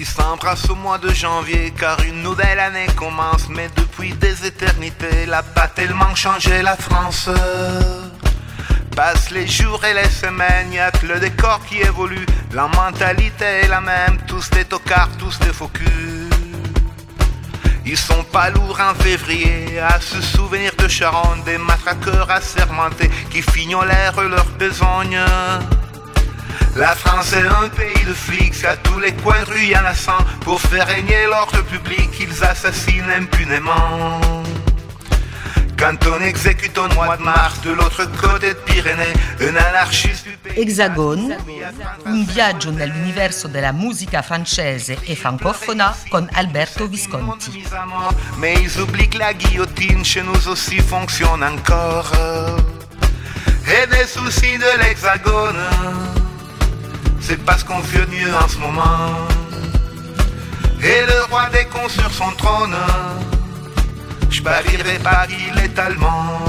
qui s'embrassent au mois de janvier car une nouvelle année commence mais depuis des éternités l'a pas tellement changé la France Passent les jours et les semaines, y'a que le décor qui évolue La mentalité est la même, tous des tocards, tous des faux culs ils sont pas lourds en février à se souvenir de Charonne, des matraqueurs assermentés qui fignolèrent leur besogne. La France est un pays de flics, à tous les coins de rue y en a sang. Pour faire régner l'ordre public, ils assassinent impunément. Quand on exécute au mois de mars de l'autre côté de Pyrénées, un anarchiste Hexagone, un viaggio nell'universo della musica francese e francofona con Alberto Visconti. Mais ils oublient que la guillotine chez nous aussi fonctionne encore. Et des soucis de l'hexagone c'est parce qu'on fait mieux en ce moment. Et le roi des cons sur son trône, je parierais pas qu'il est allemand.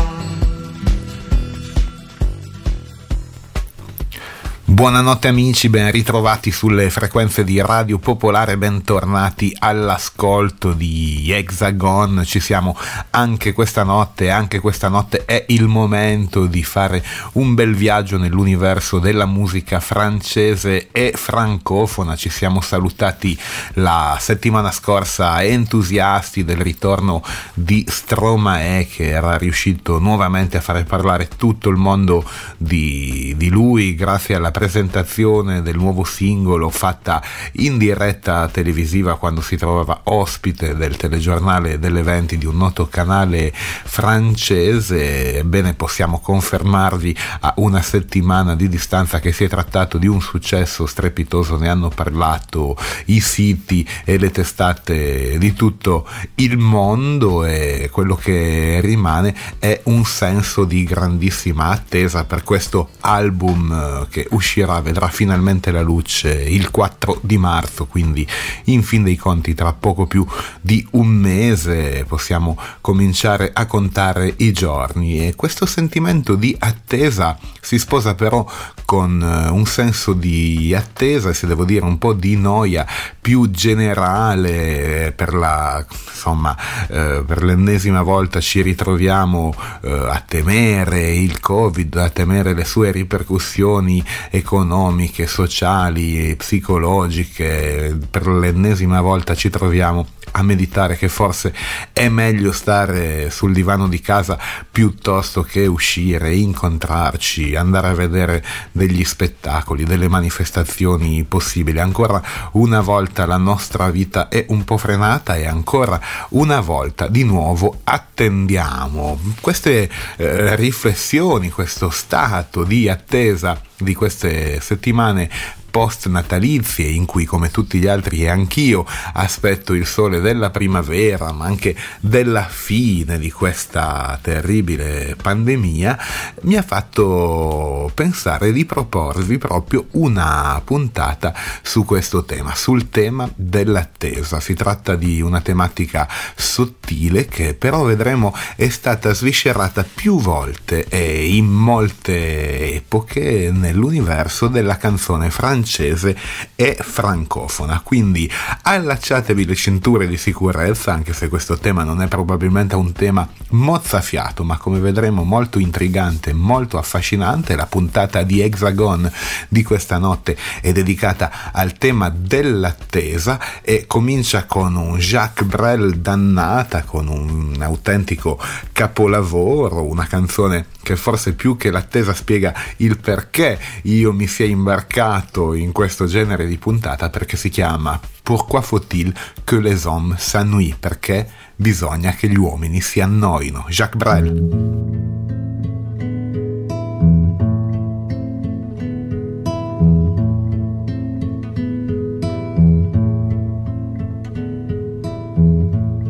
Buonanotte amici, ben ritrovati sulle frequenze di Radio Popolare, bentornati all'ascolto di Hexagon. Ci siamo anche questa notte, anche questa notte è il momento di fare un bel viaggio nell'universo della musica francese e francofona. Ci siamo salutati la settimana scorsa entusiasti del ritorno di Stromae che era riuscito nuovamente a fare parlare tutto il mondo di, di lui grazie alla presentazione del nuovo singolo fatta in diretta televisiva quando si trovava ospite del telegiornale dell'eventi di un noto canale francese. Ebbene, possiamo confermarvi a una settimana di distanza che si è trattato di un successo strepitoso, ne hanno parlato i siti e le testate di tutto il mondo e quello che rimane è un senso di grandissima attesa per questo album che uscirà uscirà, vedrà finalmente la luce il 4 di marzo, quindi in fin dei conti tra poco più di un mese possiamo cominciare a contare i giorni. E questo sentimento di attesa si sposa però con eh, un senso di attesa e se devo dire un po' di noia più generale per la insomma eh, per l'ennesima volta ci ritroviamo eh, a temere il covid a temere le sue ripercussioni economiche sociali psicologiche per l'ennesima volta ci troviamo a meditare che forse è meglio stare sul divano di casa piuttosto che uscire, incontrarci, andare a vedere degli spettacoli, delle manifestazioni possibili. Ancora una volta la nostra vita è un po' frenata e ancora una volta di nuovo attendiamo queste eh, riflessioni, questo stato di attesa di queste settimane post natalizie in cui come tutti gli altri e anch'io aspetto il sole della primavera ma anche della fine di questa terribile pandemia mi ha fatto pensare di proporvi proprio una puntata su questo tema sul tema dell'attesa. Si tratta di una tematica sottile che però vedremo è stata sviscerata più volte e in molte epoche nell'universo della canzone francese francese e francofona. Quindi allacciatevi le cinture di sicurezza, anche se questo tema non è probabilmente un tema mozzafiato, ma come vedremo molto intrigante, molto affascinante. La puntata di Hexagon di questa notte è dedicata al tema dell'attesa e comincia con un Jacques Brel dannata, con un autentico capolavoro, una canzone che forse più che l'attesa spiega il perché io mi sia imbarcato in questo genere di puntata perché si chiama Pourquoi faut-il que les hommes s'ennuient? Perché bisogna che gli uomini si annoino. Jacques Brel.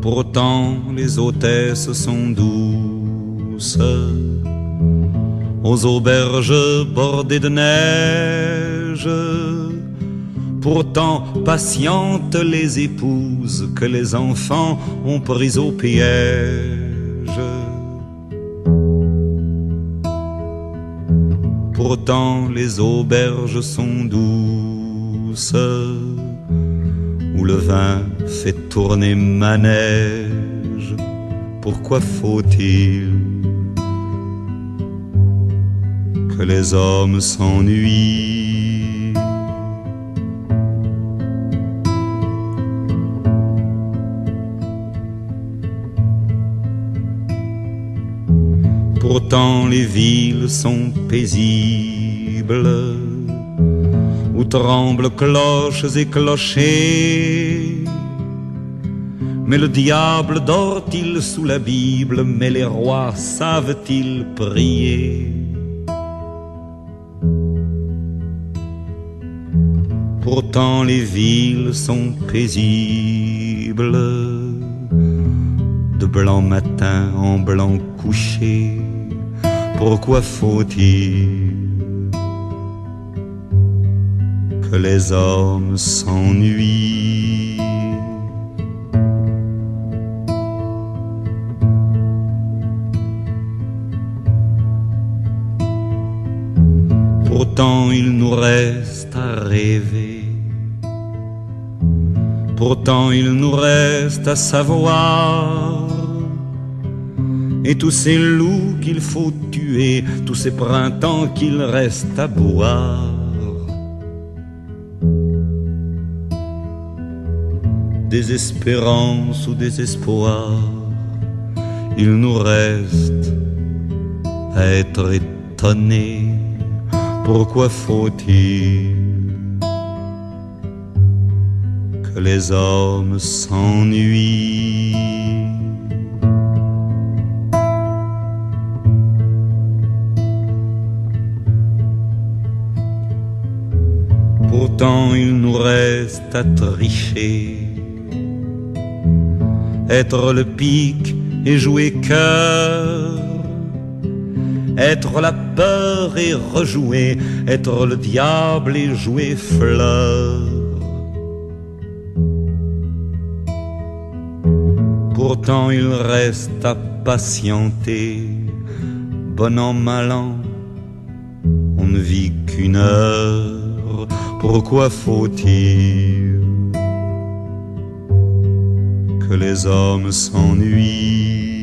Pourtant les hôtesses sont douces aux auberges bordées de neige. Pourtant patientes les épouses que les enfants ont prises au piège. Pourtant les auberges sont douces où le vin fait tourner manège. Pourquoi faut-il que les hommes s'ennuient Pourtant les villes sont paisibles où tremblent cloches et clochers. Mais le diable dort-il sous la Bible, mais les rois savent-ils prier? Pourtant les villes sont paisibles, de blanc matin en blanc couché. Pourquoi faut-il que les hommes s'ennuient? Pourtant il nous reste à rêver. Pourtant il nous reste à savoir. Et tous ces loups qu'il faut tuer, tous ces printemps qu'il reste à boire. désespérance ou désespoir, il nous reste à être étonné. Pourquoi faut-il que les hommes s'ennuient Pourtant il nous reste à tricher être le pic et jouer cœur, être la peur et rejouer, être le diable et jouer fleur. Pourtant il reste à patienter, bon an, mal an, on ne vit qu'une heure, pourquoi faut-il que les hommes s'ennuient?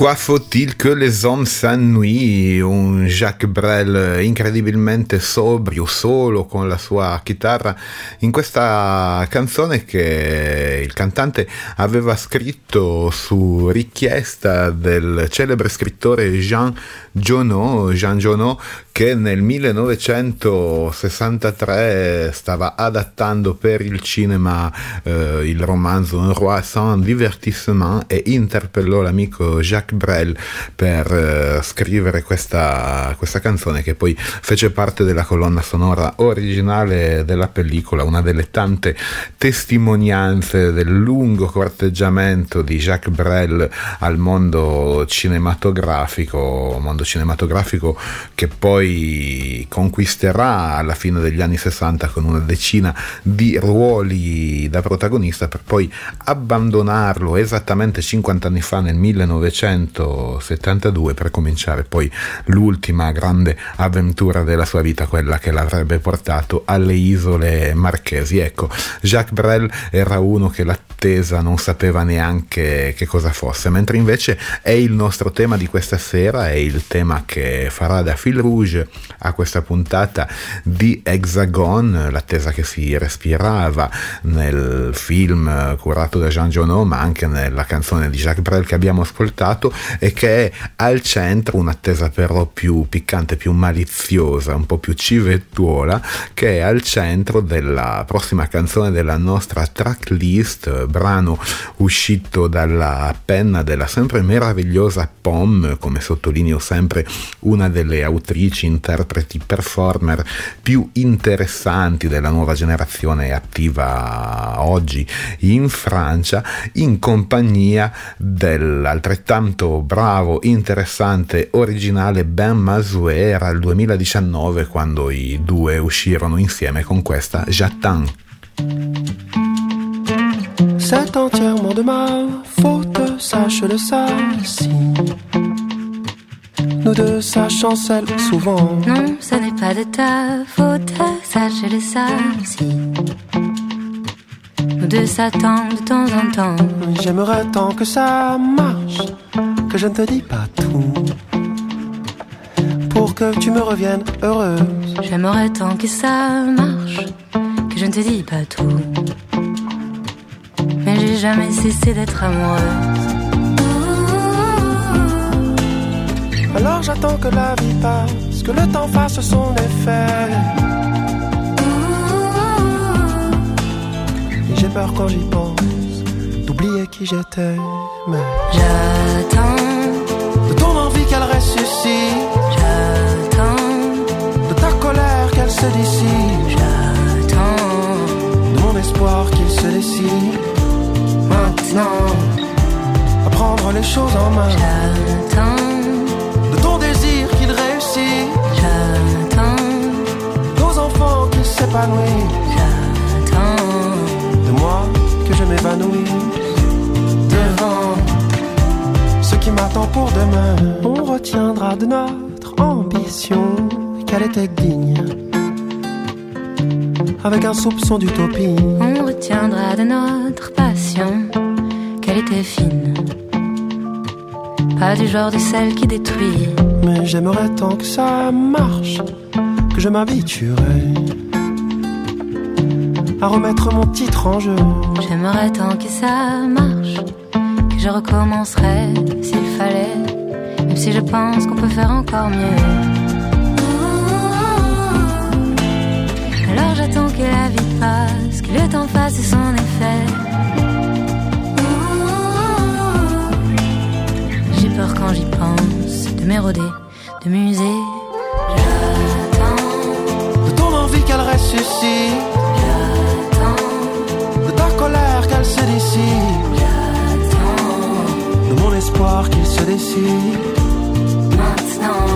Pourquoi faut-il que les hommes s'ennuient? Un Jacques Brel incredibilmente sobrio, solo con la sua chitarra, in questa canzone che il cantante aveva scritto su richiesta del celebre scrittore Jean Jonot, Jean Jonot che nel 1963 stava adattando per il cinema eh, il romanzo Un roi sans divertissement e interpellò l'amico Jacques Brel per eh, scrivere questa, questa canzone che poi fece parte della colonna sonora originale della pellicola, una delle tante testimonianze del lungo corteggiamento di Jacques Brel al mondo cinematografico, mondo mondo cinematografico che poi conquisterà alla fine degli anni 60 con una decina di ruoli da protagonista per poi abbandonarlo esattamente 50 anni fa nel 1972 per cominciare poi l'ultima grande avventura della sua vita, quella che l'avrebbe portato alle isole marchesi. Ecco, Jacques Brel era uno che l'attesa non sapeva neanche che cosa fosse, mentre invece è il nostro tema di questa sera, è il tema che farà da fil rouge a questa puntata di Hexagon, l'attesa che si respirava nel film curato da Jean Jonot, ma anche nella canzone di Jacques Brel che abbiamo ascoltato e che è al centro un'attesa però più piccante, più maliziosa, un po' più civettuola, che è al centro della prossima canzone della nostra tracklist, brano uscito dalla penna della sempre meravigliosa Pom, come sottolineo sempre sempre una delle autrici, interpreti, performer più interessanti della nuova generazione attiva oggi in Francia, in compagnia dell'altrettanto bravo, interessante, originale Ben Mazoué, era il 2019 quando i due uscirono insieme con questa J'attends. C'est entièrement de ma faute, sache-le ça. Si nous deux ça chancelle souvent. Non, ce n'est pas de ta faute, ça aussi. Nous deux s'attendent de temps en temps. J'aimerais tant que ça marche, que je ne te dis pas tout. Pour que tu me reviennes heureuse. J'aimerais tant que ça marche, que je ne te dis pas tout. Mais j'ai jamais cessé d'être amoureuse. Alors j'attends que la vie passe, que le temps fasse son effet. Et j'ai peur quand j'y pense d'oublier qui j'étais. Mais J'attends, de ton envie qu'elle ressuscite, j'attends, de ta colère qu'elle se dissipe, j'attends. de mon espoir qu'il se décide. Maintenant, à prendre les choses en main, J'attends, j'attends. de moi que je m'évanouisse devant ce qui m'attend pour demain. On retiendra de notre ambition qu'elle était digne, avec un soupçon d'utopie. On retiendra de notre passion qu'elle était fine. Pas du genre de celle qui détruit. Mais j'aimerais tant que ça marche, que je m'habituerai à remettre mon titre en jeu. J'aimerais tant que ça marche, que je recommencerais s'il fallait, même si je pense qu'on peut faire encore mieux. Alors j'attends que la vie passe, que le temps fasse son effet. J'ai peur quand j'y pense de m'éroder, de muser. Décide. Maintenant,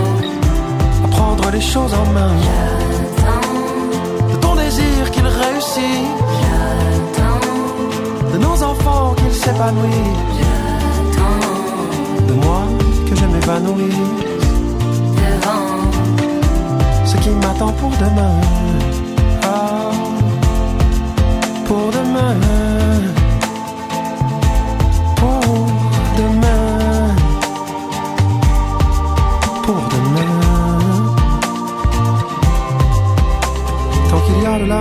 À prendre les choses en main. j'attends, de ton désir qu'il réussit, j'attends, de nos enfants qu'ils s'épanouissent, j'attends. de moi que je m'évanouisse, Devant, ce qui m'attend pour demain. Ah, pour demain,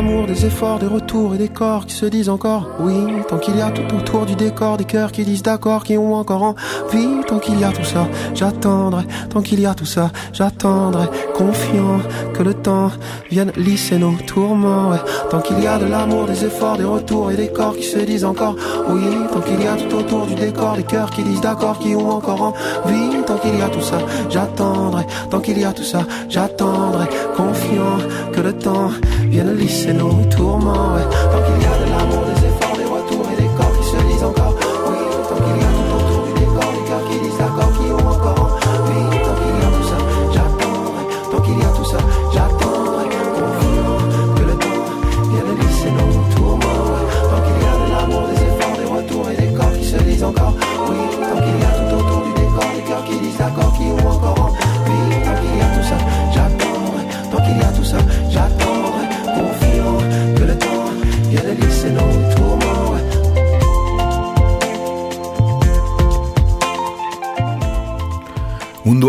des efforts, des retours et des corps qui se disent encore oui. Tant qu'il y a tout autour du décor, des cœurs qui disent d'accord, qui ont encore envie. Tant qu'il y a tout ça, j'attendrai. Tant qu'il y a tout ça, j'attendrai. Confiant que le temps vienne lisser nos tourments. Tant qu'il y a de l'amour, des efforts, des retours et des corps qui se disent encore oui. Tant qu'il y a tout autour du décor, des cœurs qui disent d'accord, qui ont encore envie. Tant qu'il y a tout ça, j'attendrai. Tant qu'il y a tout ça, j'attendrai. Confiant que le temps vienne lisser nos tourments. Tant qu'il y a de l'amour, des efforts,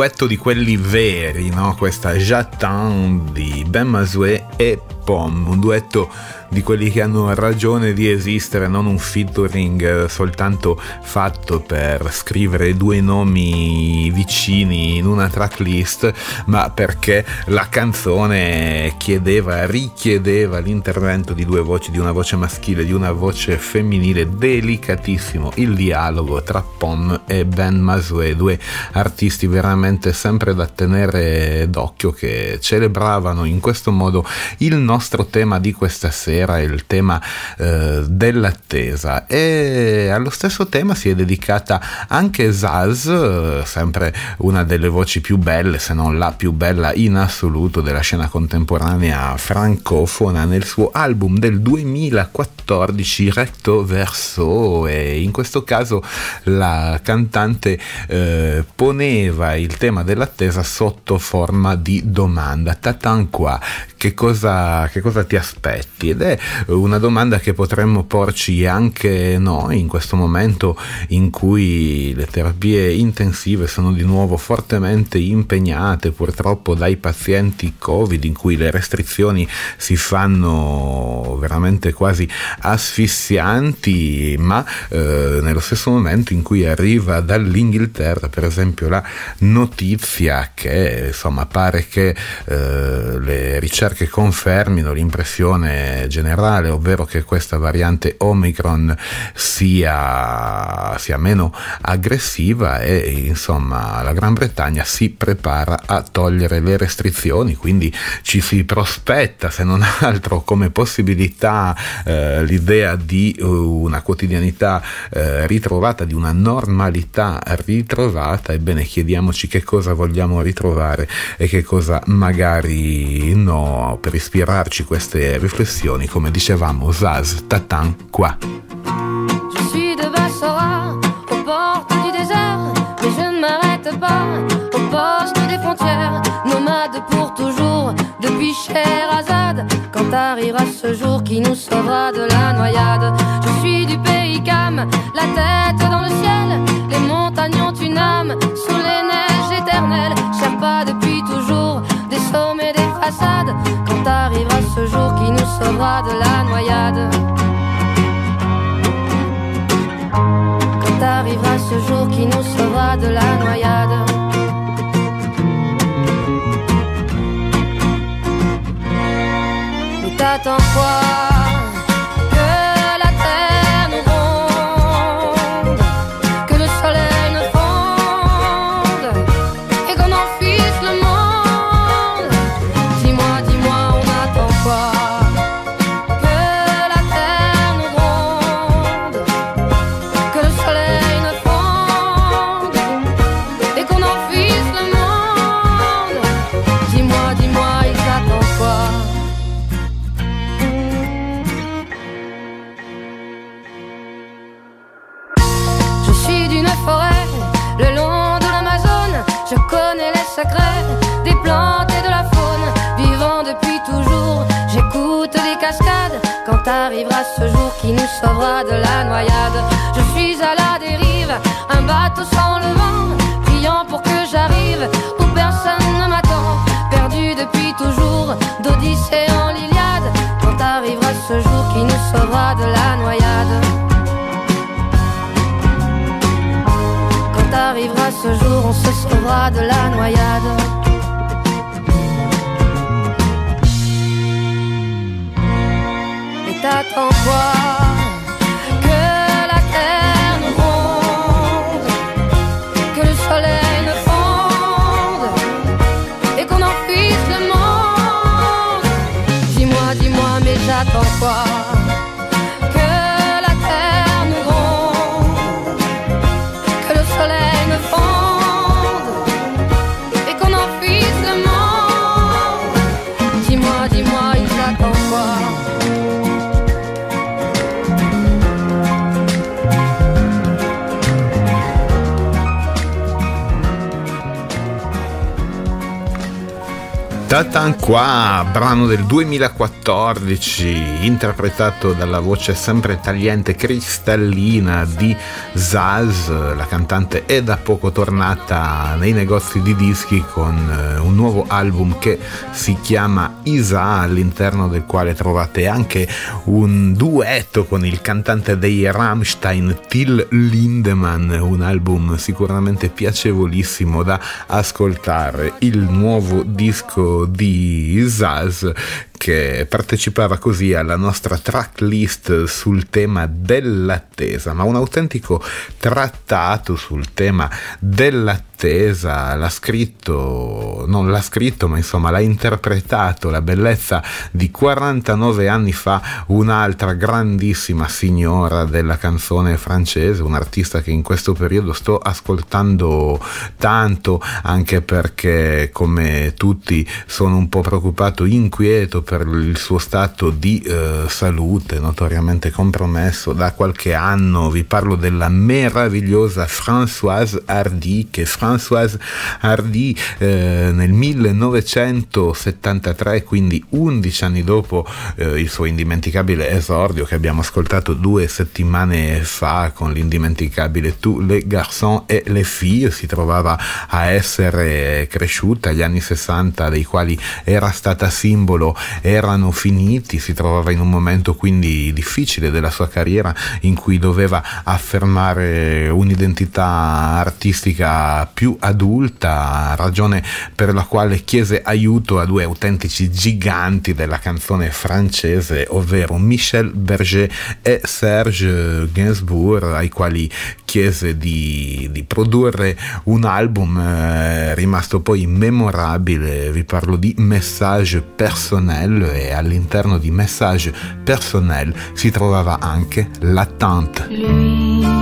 duetto di quelli veri, no? Questa J'attends di Ben Masoué e Pom, un duetto di quelli che hanno ragione di esistere, non un featuring eh, soltanto fatto per scrivere due nomi vicini in una tracklist, ma perché la canzone chiedeva, richiedeva l'intervento di due voci, di una voce maschile e di una voce femminile, delicatissimo il dialogo tra Pom e Ben Masoué, due artisti veramente sempre da tenere d'occhio che celebravano in questo modo il nostro tema di questa sera è il tema eh, dell'attesa e allo stesso tema si è dedicata anche Zaz, eh, sempre una delle voci più belle, se non la più bella in assoluto della scena contemporanea francofona nel suo album del 2014 Recto Verso e in questo caso la cantante eh, poneva il tema dell'attesa sotto forma di domanda. Tatan qua, che cosa, che cosa ti aspetti? Ed è una domanda che potremmo porci anche noi in questo momento in cui le terapie intensive sono di nuovo fortemente impegnate purtroppo dai pazienti Covid in cui le restrizioni si fanno veramente quasi asfissianti, ma eh, nello stesso momento in cui arriva dall'Inghilterra per esempio la notizia che insomma pare che eh, le ricerche confermino l'impressione generale, ovvero che questa variante Omicron sia, sia meno aggressiva e insomma la Gran Bretagna si prepara a togliere le restrizioni, quindi ci si prospetta se non altro come possibilità eh, l'idea di una quotidianità eh, ritrovata, di una normalità ritrovata, ebbene chiediamoci che cosa vogliamo ritrovare e che cosa magari no, per ispirarci queste riflessioni, come dicevamo, Zaz Tatan. Je suis de Bassora, aux portes du désert, mais je ne m'arrête pas au poste des frontières, nomade pour toujours depuis Sherazade. Quand arrivera ce jour qui nous sauvera de la noyade, je suis du pays Cam, la tête dans le ciel, les montagnes ont une âme sous les neiges éternelles, pas depuis toujours des sommets, des Quand arrivera ce jour qui nous sauvera de la noyade. Quand arrivera ce jour qui nous sauvera de la noyade. Mais t'attends quoi ce jour qui nous sauvera de la noyade. Je suis à la dérive, un bateau sans le vent, priant pour que j'arrive où personne ne m'attend. Perdu depuis toujours, d'Odyssée en l'Iliade. Quand arrivera ce jour qui nous sauvera de la noyade. Quand arrivera ce jour, on se sauvera de la noyade. attends-toi. Tatan qua, brano del 2014, interpretato dalla voce sempre tagliente cristallina di Zaz, la cantante è da poco tornata nei negozi di dischi con eh, un nuovo album che si chiama Isa, all'interno del quale trovate anche un duetto con il cantante dei Rammstein, Till Lindemann, un album sicuramente piacevolissimo da ascoltare, il nuovo disco diz che partecipava così alla nostra tracklist sul tema dell'attesa, ma un autentico trattato sul tema dell'attesa l'ha scritto non l'ha scritto, ma insomma l'ha interpretato, la bellezza di 49 anni fa, un'altra grandissima signora della canzone francese, un artista che in questo periodo sto ascoltando tanto, anche perché come tutti sono un po' preoccupato, inquieto per il suo stato di eh, salute, notoriamente compromesso da qualche anno. Vi parlo della meravigliosa Françoise Hardy, che Françoise Hardy eh, nel 1973, quindi 11 anni dopo eh, il suo indimenticabile esordio che abbiamo ascoltato due settimane fa con l'indimenticabile Tu les garçons et les filles, si trovava a essere cresciuta, gli anni 60 dei quali era stata simbolo erano finiti, si trovava in un momento quindi difficile della sua carriera in cui doveva affermare un'identità artistica più adulta, ragione per la quale chiese aiuto a due autentici giganti della canzone francese, ovvero Michel Berger e Serge Gainsbourg, ai quali chiese di, di produrre un album eh, rimasto poi memorabile, vi parlo di Message Personnel e all'interno di Message Personnel si trovava anche l'attente.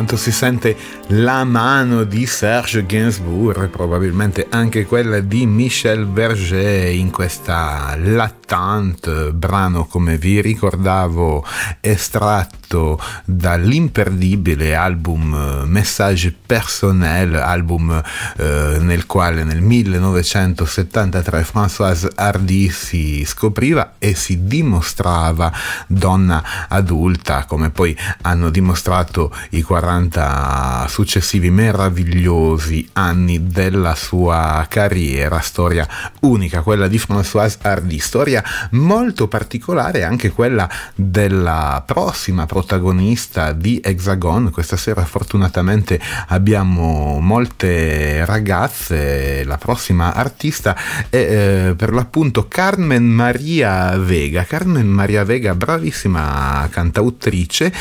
Quanto si sente la mano di Serge Gainsbourg, probabilmente anche quella di Michel Berger in questa L'attente, brano come vi ricordavo estratto dall'imperdibile album Message Personnel, album eh, nel quale nel 1973 Françoise Hardy si scopriva e si dimostrava donna adulta, come poi hanno dimostrato i 40 40 successivi meravigliosi anni della sua carriera, storia unica, quella di Françoise Hardy, storia molto particolare anche quella della prossima protagonista di Hexagon. Questa sera fortunatamente abbiamo molte ragazze, la prossima artista è eh, per l'appunto Carmen Maria Vega. Carmen Maria Vega, bravissima cantautrice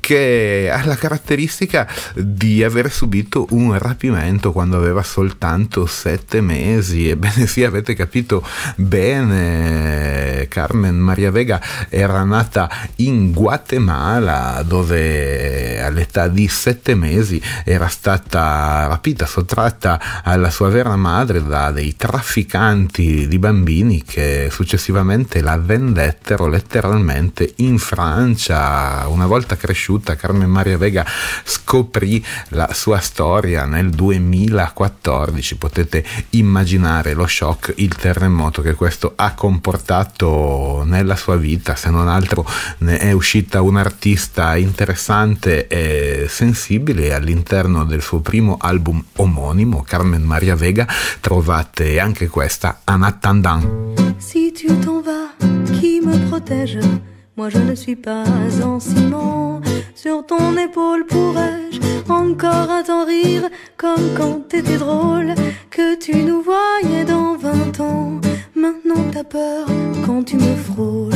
che ha la caratteristica di aver subito un rapimento quando aveva soltanto sette mesi. Ebbene sì, avete capito bene, Carmen Maria Vega era nata in Guatemala dove all'età di sette mesi era stata rapita, sottratta alla sua vera madre da dei trafficanti di bambini che successivamente la vendettero letteralmente in Francia. Una volta cresciuta tutta Carmen Maria Vega scoprì la sua storia nel 2014, potete immaginare lo shock, il terremoto che questo ha comportato nella sua vita, se non altro ne è uscita un'artista interessante e sensibile all'interno del suo primo album omonimo, Carmen Maria Vega, trovate anche questa Anatandan. Si tu t'en vas, qui me protège Moi je ne suis pas en ciment. Sur ton épaule pourrais-je encore à t'en rire? Comme quand t'étais drôle que tu nous voyais dans vingt ans. Maintenant t'as peur quand tu me frôles.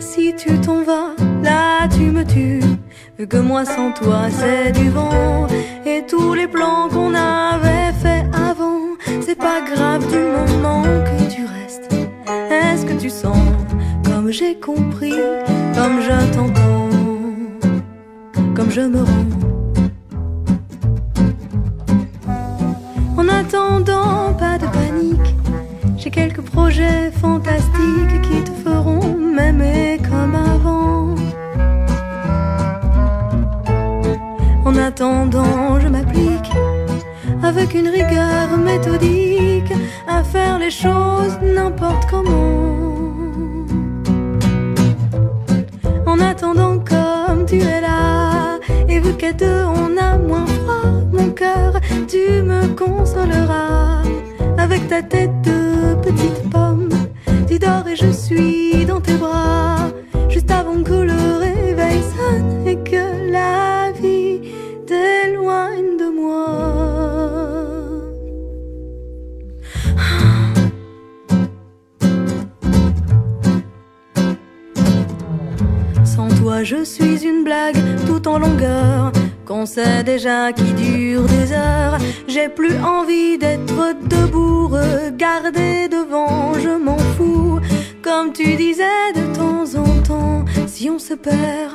Si tu t'en vas, là tu me tues. Vu que moi sans toi c'est du vent et tous les plans qu'on avait fait avant c'est pas grave du moment que tu restes. Est-ce que tu sens comme j'ai compris, comme je t'entends, comme je me rends? En attendant, pas de panique. J'ai quelques projets fantastiques qui te feront m'aimer comme avant. En attendant, je m'applique avec une rigueur méthodique à faire les choses n'importe comment. En attendant comme tu es là, et vu qu'à deux on a moins froid, mon cœur, tu me consoleras avec ta tête de petite pomme. Tu dors et je suis dans tes bras, juste avant que le réveil sonne je suis une blague tout en longueur. Qu'on sait déjà qui dure des heures. J'ai plus envie d'être debout, regarder devant, je m'en fous. Comme tu disais de temps en temps, si on se perd,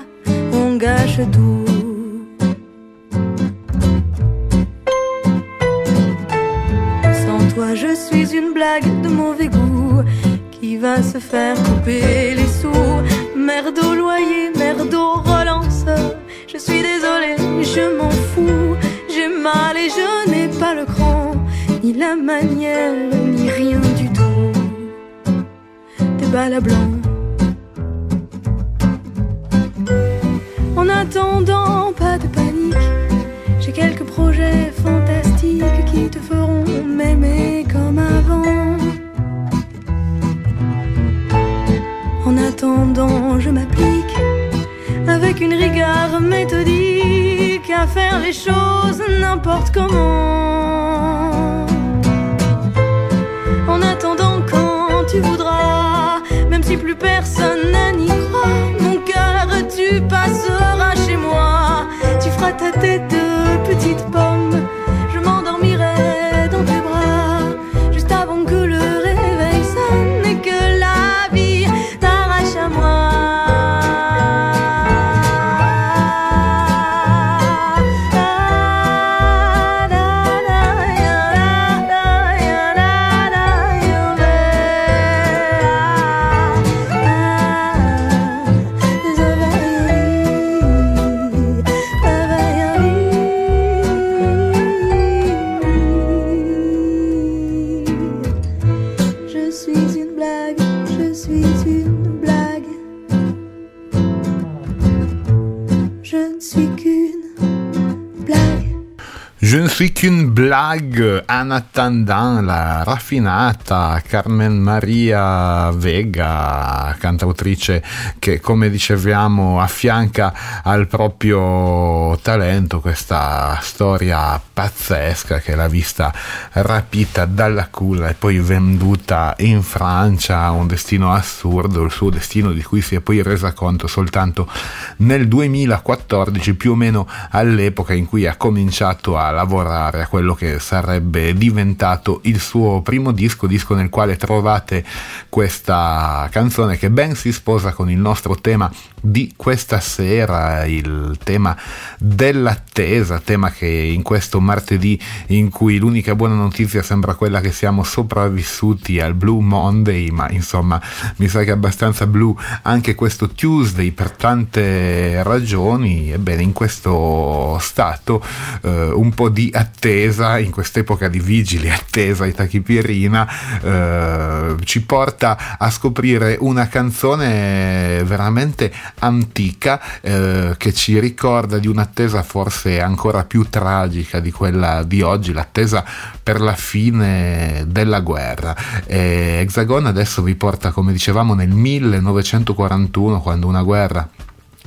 on gâche tout. Sans toi, je suis une blague de mauvais goût qui va se faire couper les sous. Merde au loyer, merde au relance. Je suis désolée, je m'en fous. J'ai mal et je n'ai pas le cran, ni la manière, ni rien du tout. Des balles. En attendant, pas de panique. J'ai quelques projets fantastiques qui te feront m'aimer comme avant. Attendant, je m'applique avec une rigueur méthodique à faire les choses n'importe comment. En attendant, quand tu voudras, même si plus personne n'y croit, mon cœur, tu passeras chez moi. Tu feras ta tête Qu'une blague, en attendant la raffinata Carmen Maria Vega, cantautrice che come dicevamo affianca al proprio talento questa storia pazzesca che l'ha vista rapita dalla culla e poi venduta in Francia un destino assurdo, il suo destino di cui si è poi resa conto soltanto nel 2014, più o meno all'epoca in cui ha cominciato a lavorare lavorare a quello che sarebbe diventato il suo primo disco, disco nel quale trovate questa canzone che ben si sposa con il nostro tema di questa sera, il tema dell'attesa, tema che in questo martedì in cui l'unica buona notizia sembra quella che siamo sopravvissuti al Blue Monday, ma insomma mi sa che è abbastanza blu anche questo Tuesday per tante ragioni, ebbene in questo stato eh, un po' di attesa, in quest'epoca di vigili, attesa e tachipirina, eh, ci porta a scoprire una canzone veramente antica eh, che ci ricorda di un'attesa forse ancora più tragica di quella di oggi, l'attesa per la fine della guerra. E Hexagon adesso vi porta, come dicevamo, nel 1941, quando una guerra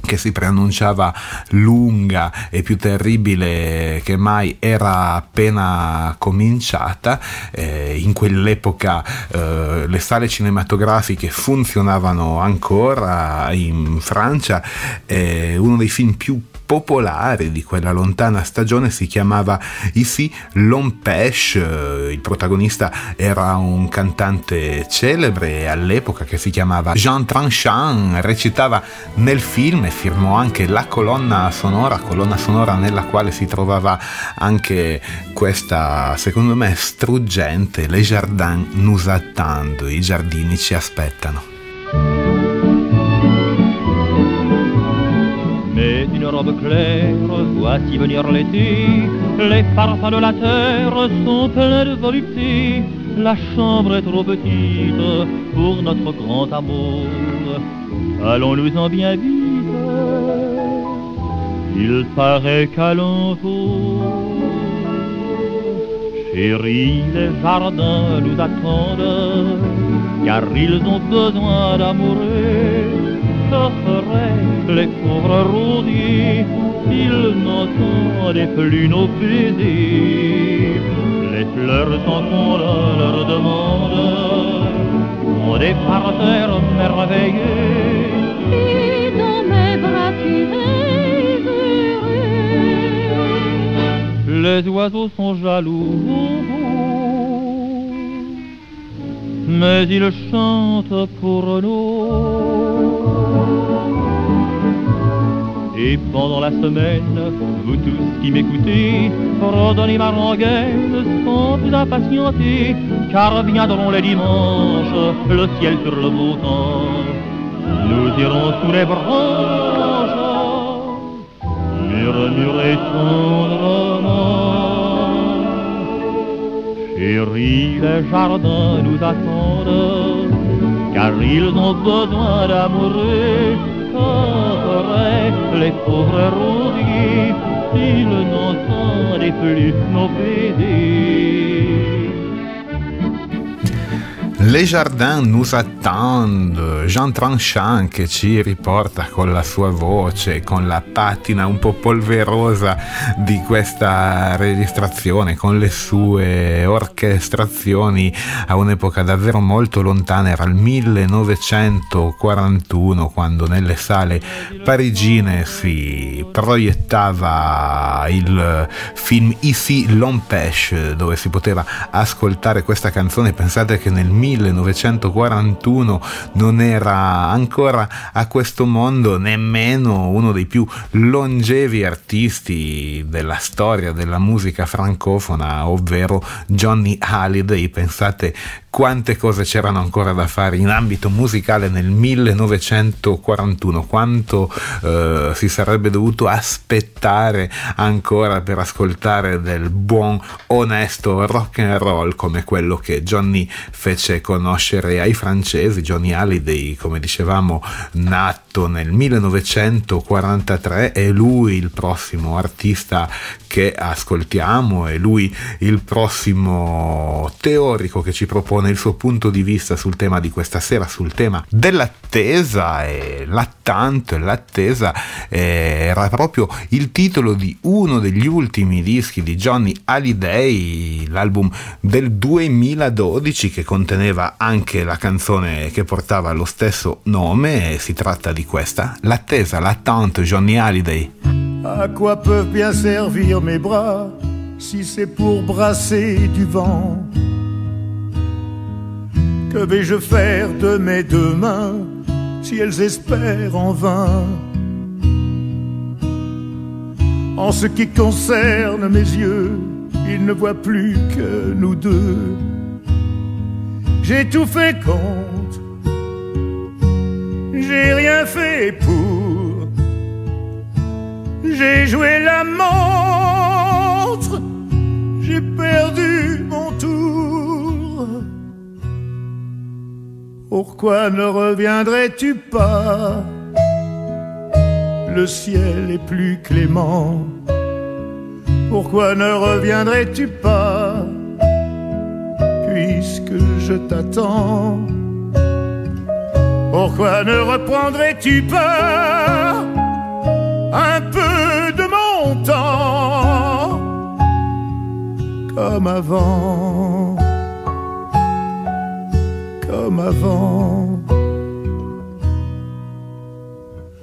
che si preannunciava lunga e più terribile che mai era appena cominciata. Eh, in quell'epoca eh, le sale cinematografiche funzionavano ancora in Francia. Eh, uno dei film più popolare di quella lontana stagione si chiamava Ici L'Empêche, il protagonista era un cantante celebre all'epoca che si chiamava Jean Tranchant, recitava nel film e firmò anche la colonna sonora, colonna sonora nella quale si trovava anche questa, secondo me, struggente Les Jardins nous attendent, i giardini ci aspettano. Robe claire, voici venir l'été. Les parfums de la terre sont pleins de volupté. La chambre est trop petite pour notre grand amour. Allons-nous-en bien vite? Il paraît qu'à chérie, les jardins nous attendent, car ils ont besoin d'amoureux les pauvres rosiers, ils n'entendaient plus nos baisers. Les fleurs sans qu'on leur demande, ont des parterres merveilleux. Et dans mes bras tu es heureux. Les oiseaux sont jaloux, mais ils chantent pour nous. Et pendant la semaine, vous tous qui m'écoutez, redonnez ma rengaine sans vous impatienter, car viendront les dimanches, le ciel sur le beau temps. Nous irons sous les branches, murmurer tendrement. Chérie, les jardins nous attendent, car ils ont besoin d'amoureux les pauvres rosiers, ils n'entendaient plus nos baisers. Les Jardins nous attendent, Jean Tranchant che ci riporta con la sua voce, con la patina un po' polverosa di questa registrazione, con le sue orchestrazioni a un'epoca davvero molto lontana, era il 1941 quando nelle sale parigine si proiettava il film Ici l'Empêche dove si poteva ascoltare questa canzone, pensate che nel 1941 non era ancora a questo mondo nemmeno uno dei più longevi artisti della storia della musica francofona, ovvero Johnny Halliday. Pensate quante cose c'erano ancora da fare in ambito musicale nel 1941, quanto eh, si sarebbe dovuto aspettare ancora per ascoltare del buon onesto rock and roll come quello che Johnny fece conoscere ai francesi, Johnny Hallyday, come dicevamo, nato nel 1943, è lui il prossimo artista che ascoltiamo, è lui il prossimo teorico che ci propone il suo punto di vista sul tema di questa sera, sul tema dell'attesa e l'attanto e l'attesa eh, era proprio il titolo di uno degli ultimi dischi di Johnny Hallyday, l'album del 2012 che conteneva anche la canzone che portava lo stesso nome, si tratta di questa, l'attesa, l'attente Johnny Hallyday. À quoi peuvent bien servir mes bras si c'est pour brasser du vent. Que vais-je faire de mes deux mains si elles espèrent en vain? En ce qui concerne mes yeux, ils ne voient plus que nous deux. J'ai tout fait contre, j'ai rien fait pour. J'ai joué la montre, j'ai perdu mon tour. Pourquoi ne reviendrais-tu pas? Le ciel est plus clément. Pourquoi ne reviendrais-tu pas? Puisque je t'attends. Pourquoi ne reprendrais-tu pas un peu de mon temps comme avant, avant.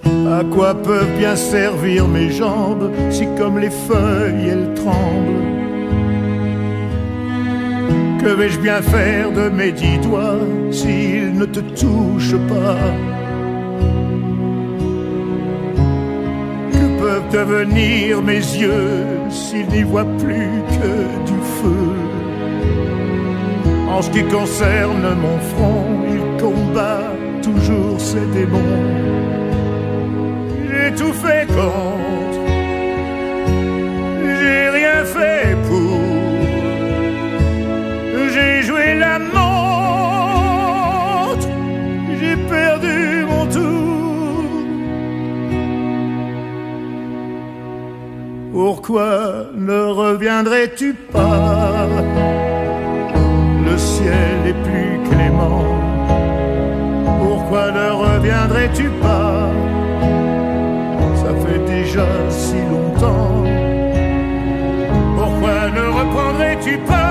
À quoi peuvent bien servir mes jambes si comme les feuilles elles tremblent? Que vais-je bien faire de mes dix doigts s'ils ne te touchent pas? Que peuvent devenir mes yeux s'ils n'y voient plus que du feu? En ce qui concerne mon front, il combat toujours ses démons. J'ai tout fait contre, j'ai rien fait pour, j'ai joué la montre, j'ai perdu mon tour. Pourquoi ne reviendrais-tu pas? Ciel est plus clément. Pourquoi ne reviendrais-tu pas? Ça fait déjà si longtemps. Pourquoi ne reprendrais-tu pas?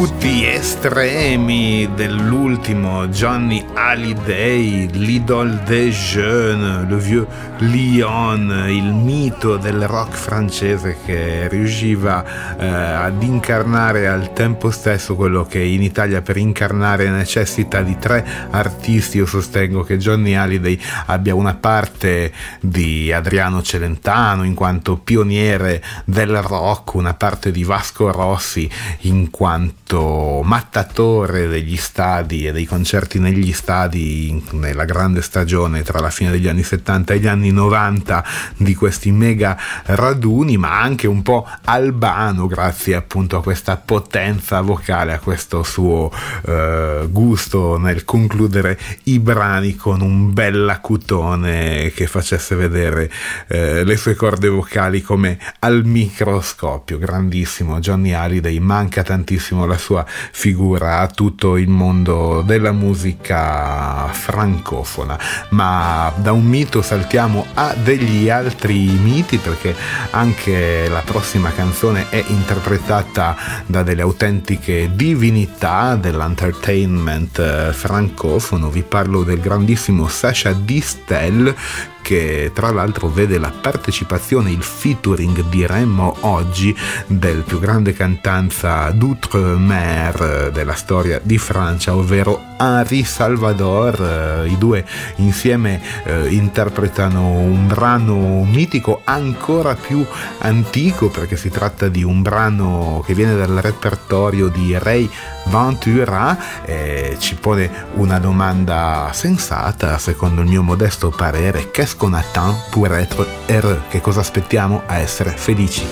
Gutierrez. É estremi dell'ultimo Johnny Hallyday, l'idole des jeunes, le vieux Lyon, il mito del rock francese che riusciva eh, ad incarnare al tempo stesso quello che in Italia per incarnare necessita di tre artisti. Io sostengo che Johnny Hallyday abbia una parte di Adriano Celentano in quanto pioniere del rock, una parte di Vasco Rossi in quanto mattatore degli stadi e dei concerti negli stadi nella grande stagione tra la fine degli anni 70 e gli anni 90 di questi mega raduni, ma anche un po' albano grazie appunto a questa potenza vocale, a questo suo eh, gusto nel concludere i brani con un bel acutone che facesse vedere eh, le sue corde vocali come al microscopio. Grandissimo Johnny Hallyday, manca tantissimo la sua figura a tutto il mondo della musica francofona. Ma da un mito saltiamo a degli altri miti perché anche la prossima canzone è interpretata da delle autentiche divinità dell'entertainment eh, francofono. Vi parlo del grandissimo Sacha Distel che tra l'altro vede la partecipazione, il featuring diremmo oggi del più grande cantanza d'outre-mer eh, della storia di Francia, ovvero Henri Salvador. Eh, I due insieme eh, interpretano un brano mitico ancora più antico perché si tratta di un brano che viene dal repertorio di Ray Ventura eh, ci pone una domanda sensata, secondo il mio modesto parere, qu'est-ce qu'on attend pour être heureux? Che cosa aspettiamo a essere felici?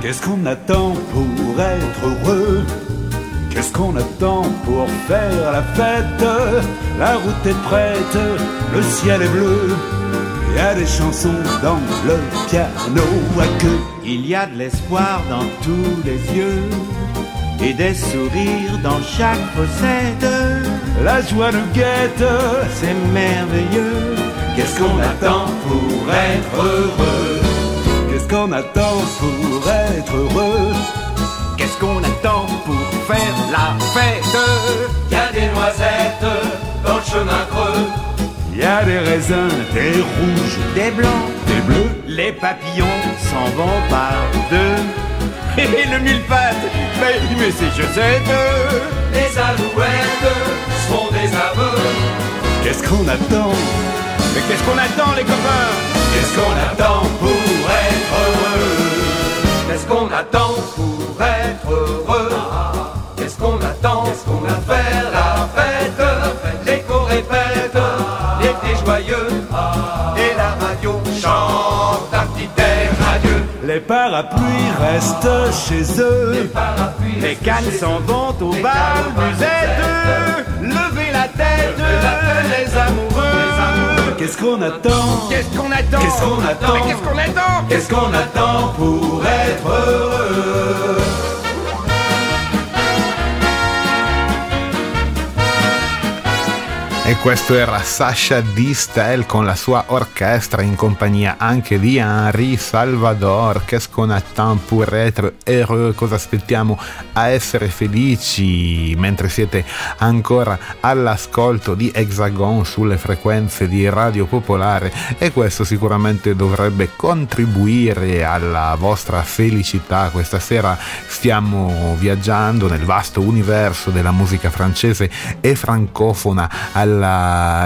Qu'est-ce qu'on attend pour être heureux Qu'est-ce qu'on attend pour faire la fête La route est prête, le ciel est bleu. Y a des chansons dans le piano à queue. Il y a de l'espoir dans tous les yeux et des sourires dans chaque possède. La joie nous guette, c'est merveilleux. Qu'est-ce qu'on attend pour être heureux? Qu'est-ce qu'on attend pour être heureux? Qu'est-ce qu'on attend pour faire la fête? Y a des noisettes dans le chemin creux. Y a des raisins, des rouges, des blancs, des bleus. Les papillons s'en vont par deux. Et le mille-pattes, mais, mais c'est Josette. Les alouettes seront des aveux. Qu'est-ce qu'on attend? Mais qu'est-ce qu'on attend, les copains? Qu'est-ce qu'on attend pour être heureux? Qu'est-ce qu'on attend pour être heureux? Qu'est-ce qu'on attend? Qu'est-ce qu'on a fait la fête? Joyeux. Et la radio chante un petit air radieux Les parapluies restent chez eux. Les cannes s'en vont au bal musette Levez la tête, les amoureux. Qu'est-ce qu'on attend Qu'est-ce qu'on attend Qu'est-ce qu'on attend Mais qu'est-ce qu'on attend Qu'est-ce qu'on attend pour être heureux? Questo era Sasha Distel con la sua orchestra in compagnia anche di Henri Salvador. Qu'est-ce qu'on attend pour être heureux? Cosa aspettiamo a essere felici mentre siete ancora all'ascolto di Hexagon sulle frequenze di Radio Popolare e questo sicuramente dovrebbe contribuire alla vostra felicità. Questa sera stiamo viaggiando nel vasto universo della musica francese e francofona alla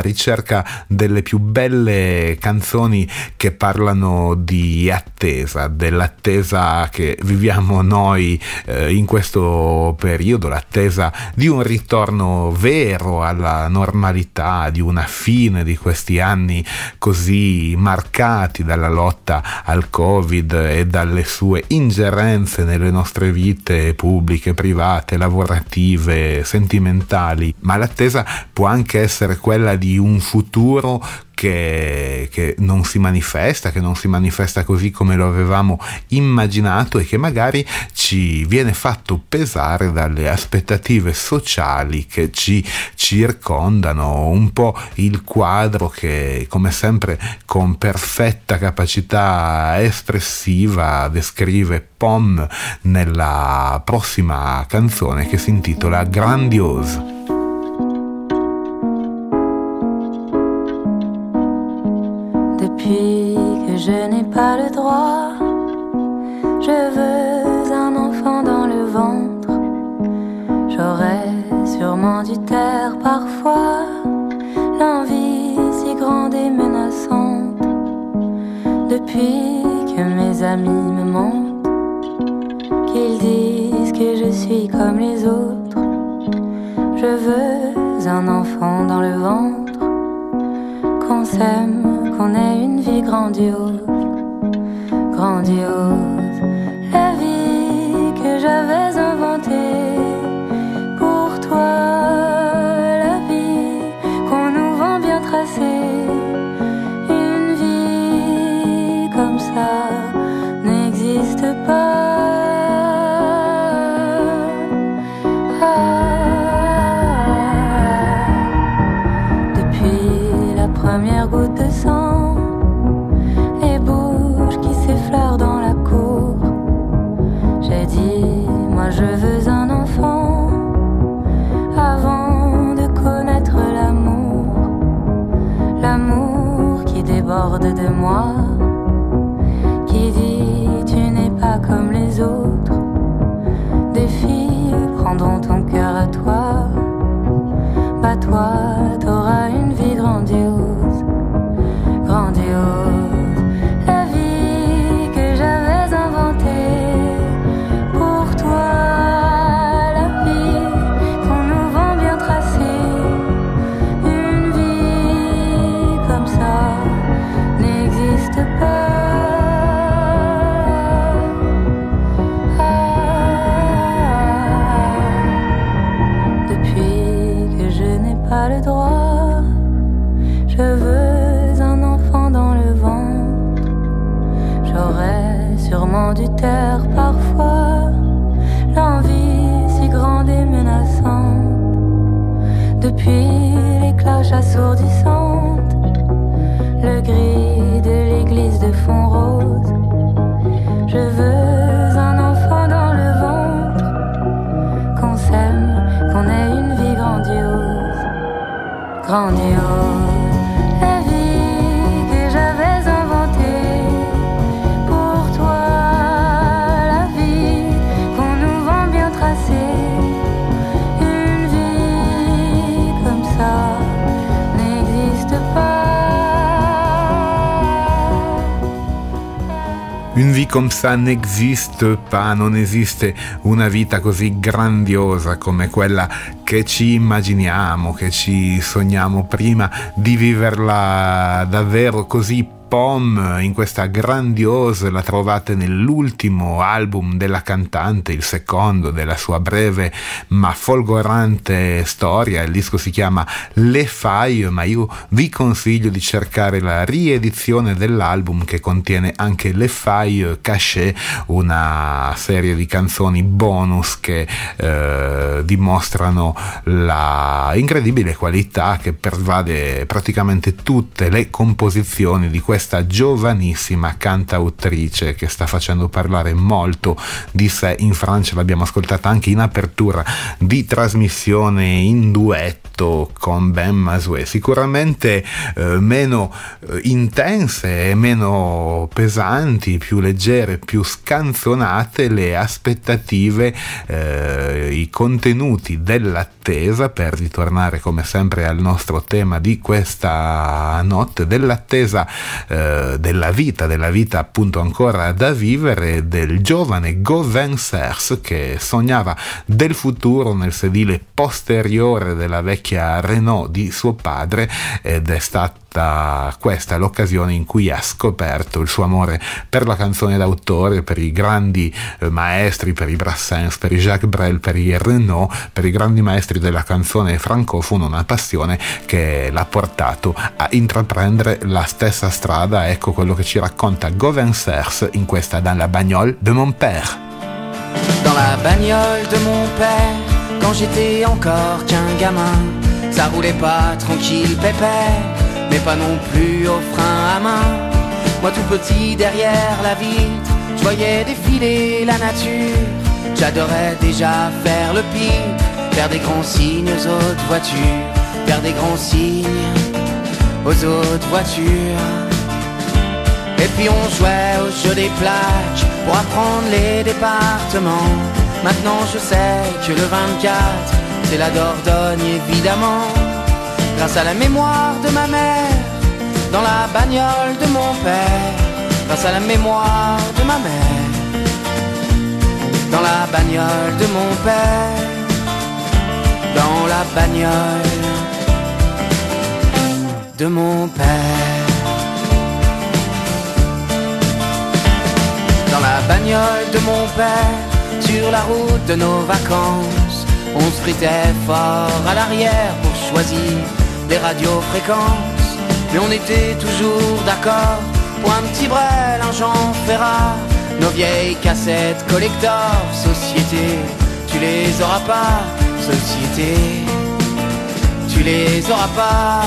ricerca delle più belle canzoni che parlano di attesa, dell'attesa che viviamo noi eh, in questo periodo, l'attesa di un ritorno vero alla normalità, di una fine di questi anni così marcati dalla lotta al Covid e dalle sue ingerenze nelle nostre vite pubbliche, private, lavorative, sentimentali, ma l'attesa può anche essere quella di un futuro che, che, non si manifesta, che non si manifesta così come lo avevamo immaginato e che magari ci viene fatto pesare dalle aspettative sociali che ci circondano, un po' il quadro che come sempre con perfetta capacità espressiva descrive Pom nella prossima canzone che si intitola Grandiose. Depuis que je n'ai pas le droit, je veux un enfant dans le ventre. J'aurais sûrement dû taire parfois l'envie si grande et menaçante. Depuis que mes amis me mentent, qu'ils disent que je suis comme les autres, je veux un enfant dans le ventre, qu'on s'aime qu'on ait une vie grandiose, grandiose. La vie que j'avais toi, 放弃啊 comme ça n'existe pas, non esiste una vita così grandiosa come quella che ci immaginiamo, che ci sogniamo prima di viverla davvero così Pom in questa grandiose la trovate nell'ultimo album della cantante, il secondo della sua breve ma folgorante storia. Il disco si chiama Le Faille, ma io vi consiglio di cercare la riedizione dell'album che contiene anche Le Faille Cachet, una serie di canzoni bonus che eh, dimostrano la incredibile qualità che pervade praticamente tutte le composizioni di questa giovanissima cantautrice che sta facendo parlare molto di sé in Francia, l'abbiamo ascoltata anche in apertura di trasmissione in duetto con Ben Masue, sicuramente eh, meno eh, intense e meno pesanti, più leggere, più scanzonate le aspettative, eh, i contenuti dell'attesa per ritornare come sempre al nostro tema di questa notte, dell'attesa eh, della vita, della vita appunto ancora da vivere del giovane Gauvin Cers che sognava del futuro nel sedile posteriore della vecchia Renault di suo padre ed è stata questa l'occasione in cui ha scoperto il suo amore per la canzone d'autore, per i grandi eh, maestri, per i Brassens, per i Jacques Brel, per i Renault, per i grandi maestri della canzone francofona, una passione che l'ha portato a intraprendere la stessa strada. Ecco quello che ci racconta Gauvin Cers in questa Dans la bagnole de mon père. Dans la bagnole de mon père, quand j'étais encore qu'un gamin, ça roulait pas tranquille pépère, mais pas non plus au frein à main. Moi tout petit derrière la vitre, je voyais défiler la nature. J'adorais déjà faire le pire, faire des grands signes aux autres voitures, faire des grands signes aux autres voitures. Et puis on jouait au jeu des plaques pour apprendre les départements. Maintenant je sais que le 24, c'est la Dordogne évidemment. Grâce à la mémoire de ma mère, dans la bagnole de mon père. Grâce à la mémoire de ma mère, dans la bagnole de mon père. Dans la bagnole de mon père. Dans la bagnole de mon père, sur la route de nos vacances, on se fritait fort à l'arrière pour choisir les radiofréquences. Mais on était toujours d'accord pour un petit brel, un Jean Ferrat, nos vieilles cassettes collector, société, tu les auras pas, société, tu les auras pas.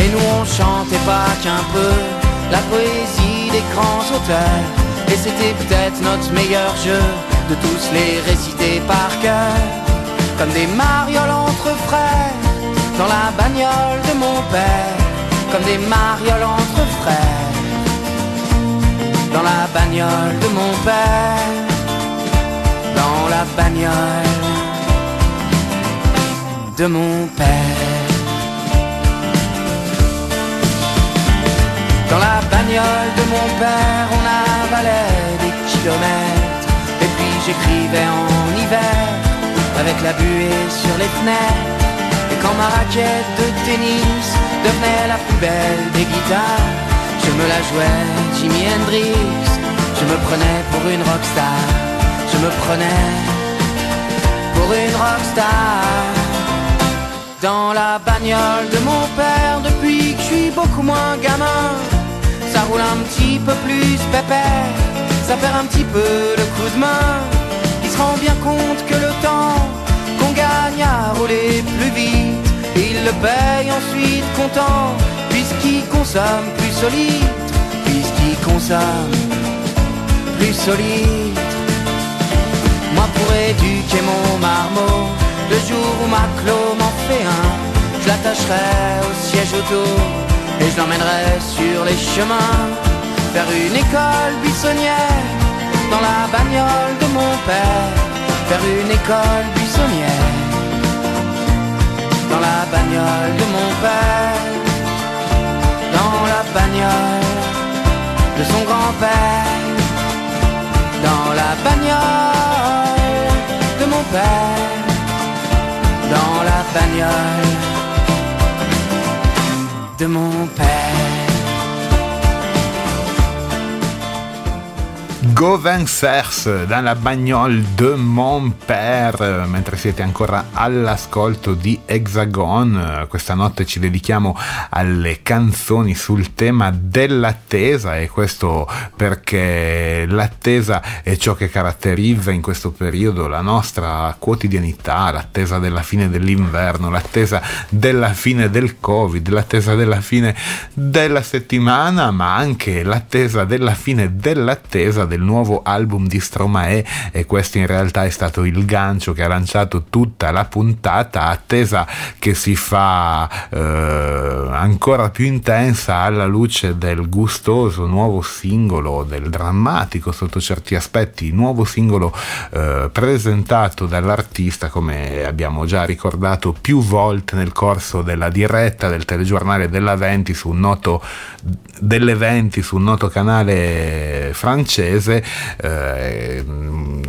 Et nous on chantait pas qu'un peu la poésie des grands auteurs. Et c'était peut-être notre meilleur jeu de tous les réciter par cœur. Comme des marioles entre frères dans la bagnole de mon père. Comme des marioles entre frères dans la bagnole de mon père. Dans la bagnole de mon père. Dans la bagnole de mon père, on avalait des kilomètres. Et puis j'écrivais en hiver, avec la buée sur les fenêtres. Quand ma raquette de tennis devenait la plus belle des guitares, je me la jouais Jimi Hendrix. Je me prenais pour une rockstar. Je me prenais pour une rockstar. dans la bagnole de mon père depuis que je suis beaucoup moins gamin. Ça roule un petit peu plus pépère, ça perd un petit peu le coup de main. Il se rend bien compte que le temps gagne à rouler plus vite, il le paye ensuite content, puisqu'il consomme plus solide, puisqu'il consomme plus solide. Moi pour éduquer mon marmot, le jour où ma clos m'en fait un, je l'attacherai au siège auto et je l'emmènerai sur les chemins vers une école buissonnière dans la bagnole de mon père, vers une école buissonnière dans la bagnole de mon père, dans la bagnole de son grand-père, dans la bagnole de mon père dans la bagnole de mon père. Govensers dalla bagnole de mon père, mentre siete ancora all'ascolto di Hexagon, questa notte ci dedichiamo alle canzoni sul tema dell'attesa e questo perché l'attesa è ciò che caratterizza in questo periodo la nostra quotidianità, l'attesa della fine dell'inverno, l'attesa della fine del Covid, l'attesa della fine della settimana, ma anche l'attesa della fine dell'attesa del nuovo album di Stromae e questo in realtà è stato il gancio che ha lanciato tutta la puntata attesa che si fa eh, ancora più intensa alla luce del gustoso nuovo singolo del drammatico sotto certi aspetti nuovo singolo eh, presentato dall'artista come abbiamo già ricordato più volte nel corso della diretta del telegiornale della 20 su un noto delle 20 su un noto canale francese eh,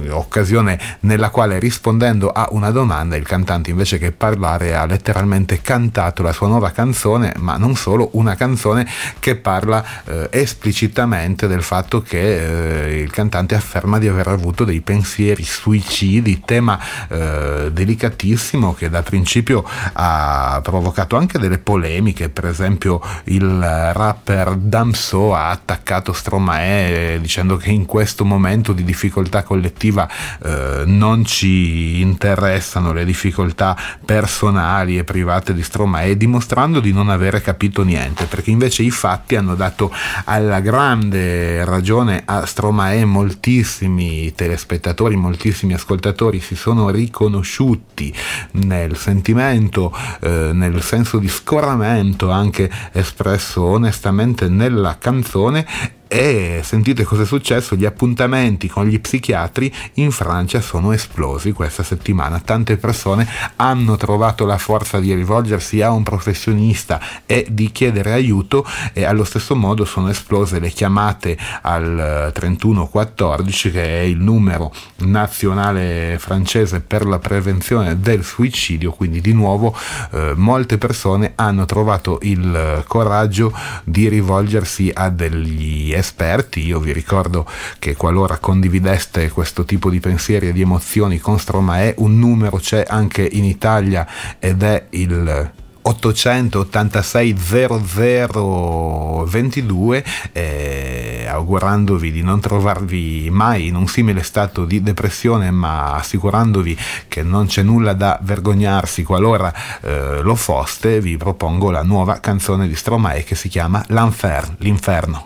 occasione nella quale rispondendo a una domanda il cantante invece che parlare ha letteralmente cantato la sua nuova canzone ma non solo una canzone che parla eh, esplicitamente del fatto che eh, il cantante afferma di aver avuto dei pensieri suicidi tema eh, delicatissimo che da principio ha provocato anche delle polemiche per esempio il rapper Damso ha attaccato Stromae dicendo che in questo momento di difficoltà collettiva eh, non ci interessano le difficoltà personali e private di Stromae, dimostrando di non avere capito niente, perché invece i fatti hanno dato alla grande ragione a Stromae, moltissimi telespettatori, moltissimi ascoltatori si sono riconosciuti nel sentimento, eh, nel senso di scoramento anche espresso onestamente nella canzone e sentite cosa è successo, gli appuntamenti con gli psichiatri in Francia sono esplosi questa settimana, tante persone hanno trovato la forza di rivolgersi a un professionista e di chiedere aiuto e allo stesso modo sono esplose le chiamate al 3114 che è il numero nazionale francese per la prevenzione del suicidio, quindi di nuovo eh, molte persone hanno trovato il coraggio di rivolgersi a degli esperti. Io vi ricordo che qualora condivideste questo tipo di pensieri e di emozioni con Stromae, un numero c'è anche in Italia ed è il 886 0022 eh, augurandovi di non trovarvi mai in un simile stato di depressione ma assicurandovi che non c'è nulla da vergognarsi qualora eh, lo foste vi propongo la nuova canzone di Stromae che si chiama L'Enfer, l'inferno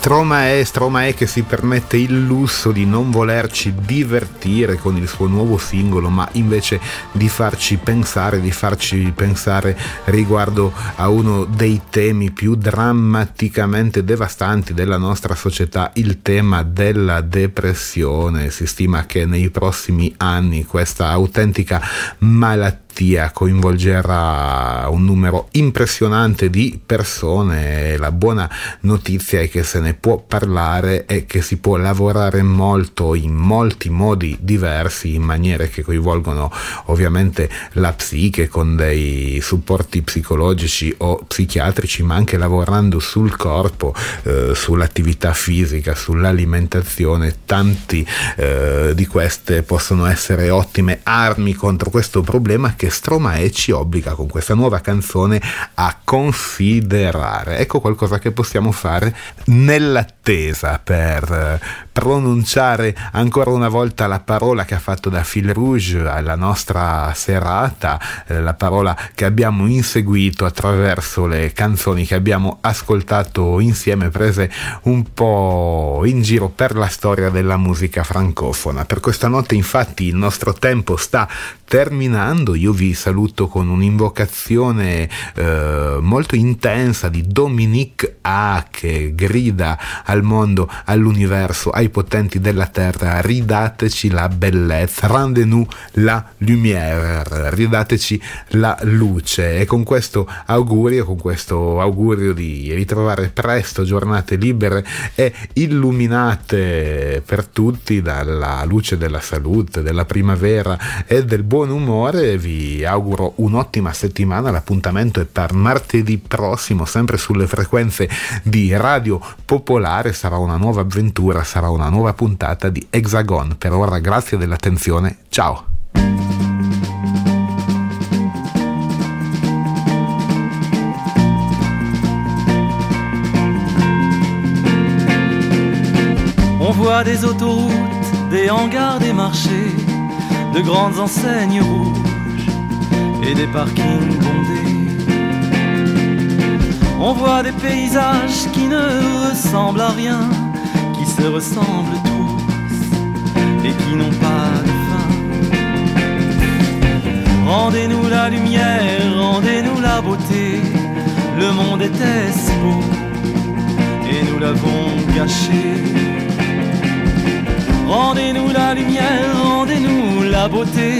Stromae, Stromae che si permette il lusso di non volerci divertire con il suo nuovo singolo, ma invece di farci pensare, di farci pensare riguardo a uno dei temi più drammaticamente devastanti della nostra società, il tema della depressione. Si stima che nei prossimi anni questa autentica malattia coinvolgerà un numero impressionante di persone. La buona notizia è che se ne può parlare e che si può lavorare molto in molti modi diversi, in maniere che coinvolgono ovviamente la psiche con dei supporti psicologici o psichiatrici, ma anche lavorando sul corpo, eh, sull'attività fisica, sull'alimentazione. Tanti eh, di queste possono essere ottime armi contro questo problema che Stromae ci obbliga con questa nuova canzone a considerare. Ecco qualcosa che possiamo fare nell'attesa per pronunciare ancora una volta la parola che ha fatto da fil rouge alla nostra serata, la parola che abbiamo inseguito attraverso le canzoni che abbiamo ascoltato insieme, prese un po' in giro per la storia della musica francofona. Per questa notte infatti il nostro tempo sta terminando, io vi saluto con un'invocazione eh, molto intensa di Dominique A che grida al mondo, all'universo, ai potenti della terra, ridateci la bellezza, rendez-nous la lumière, ridateci la luce. E con questo augurio, con questo augurio di ritrovare presto giornate libere e illuminate per tutti dalla luce della salute, della primavera e del buon umore, vi auguro un'ottima settimana, l'appuntamento è per martedì prossimo, sempre sulle frequenze di Radio Popolare, sarà una nuova avventura, sarà una nuova puntata di Hexagon. Per ora grazie dell'attenzione, ciao! On voit des autoroutes, des hangars, des marchés, de grandes enseignes rouges et des parkings bondés. On voit des paysages qui ne ressemblent à rien, se ressemblent tous et qui n'ont pas de fin. Rendez-nous la lumière, rendez-nous la beauté. Le monde était si beau et nous l'avons gâché. Rendez-nous la lumière, rendez-nous la beauté.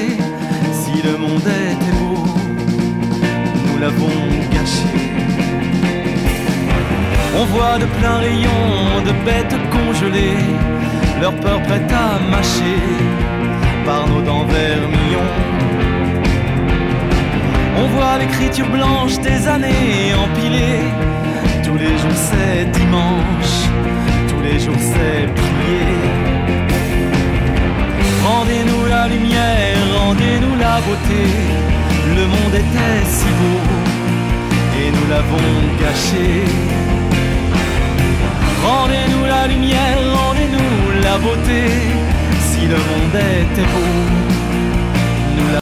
Si le monde était beau, nous l'avons gâché. On voit de plein rayon de bêtes congelées, leur peur prête à mâcher par nos dents vermillons. On voit l'écriture blanche des années empilées. Tous les jours c'est dimanche, tous les jours c'est prier. Rendez-nous la lumière, rendez-nous la beauté. Le monde était si beau et nous l'avons gâché. Rendez-nous la lumière, rendez-nous la beauté. Si le monde était beau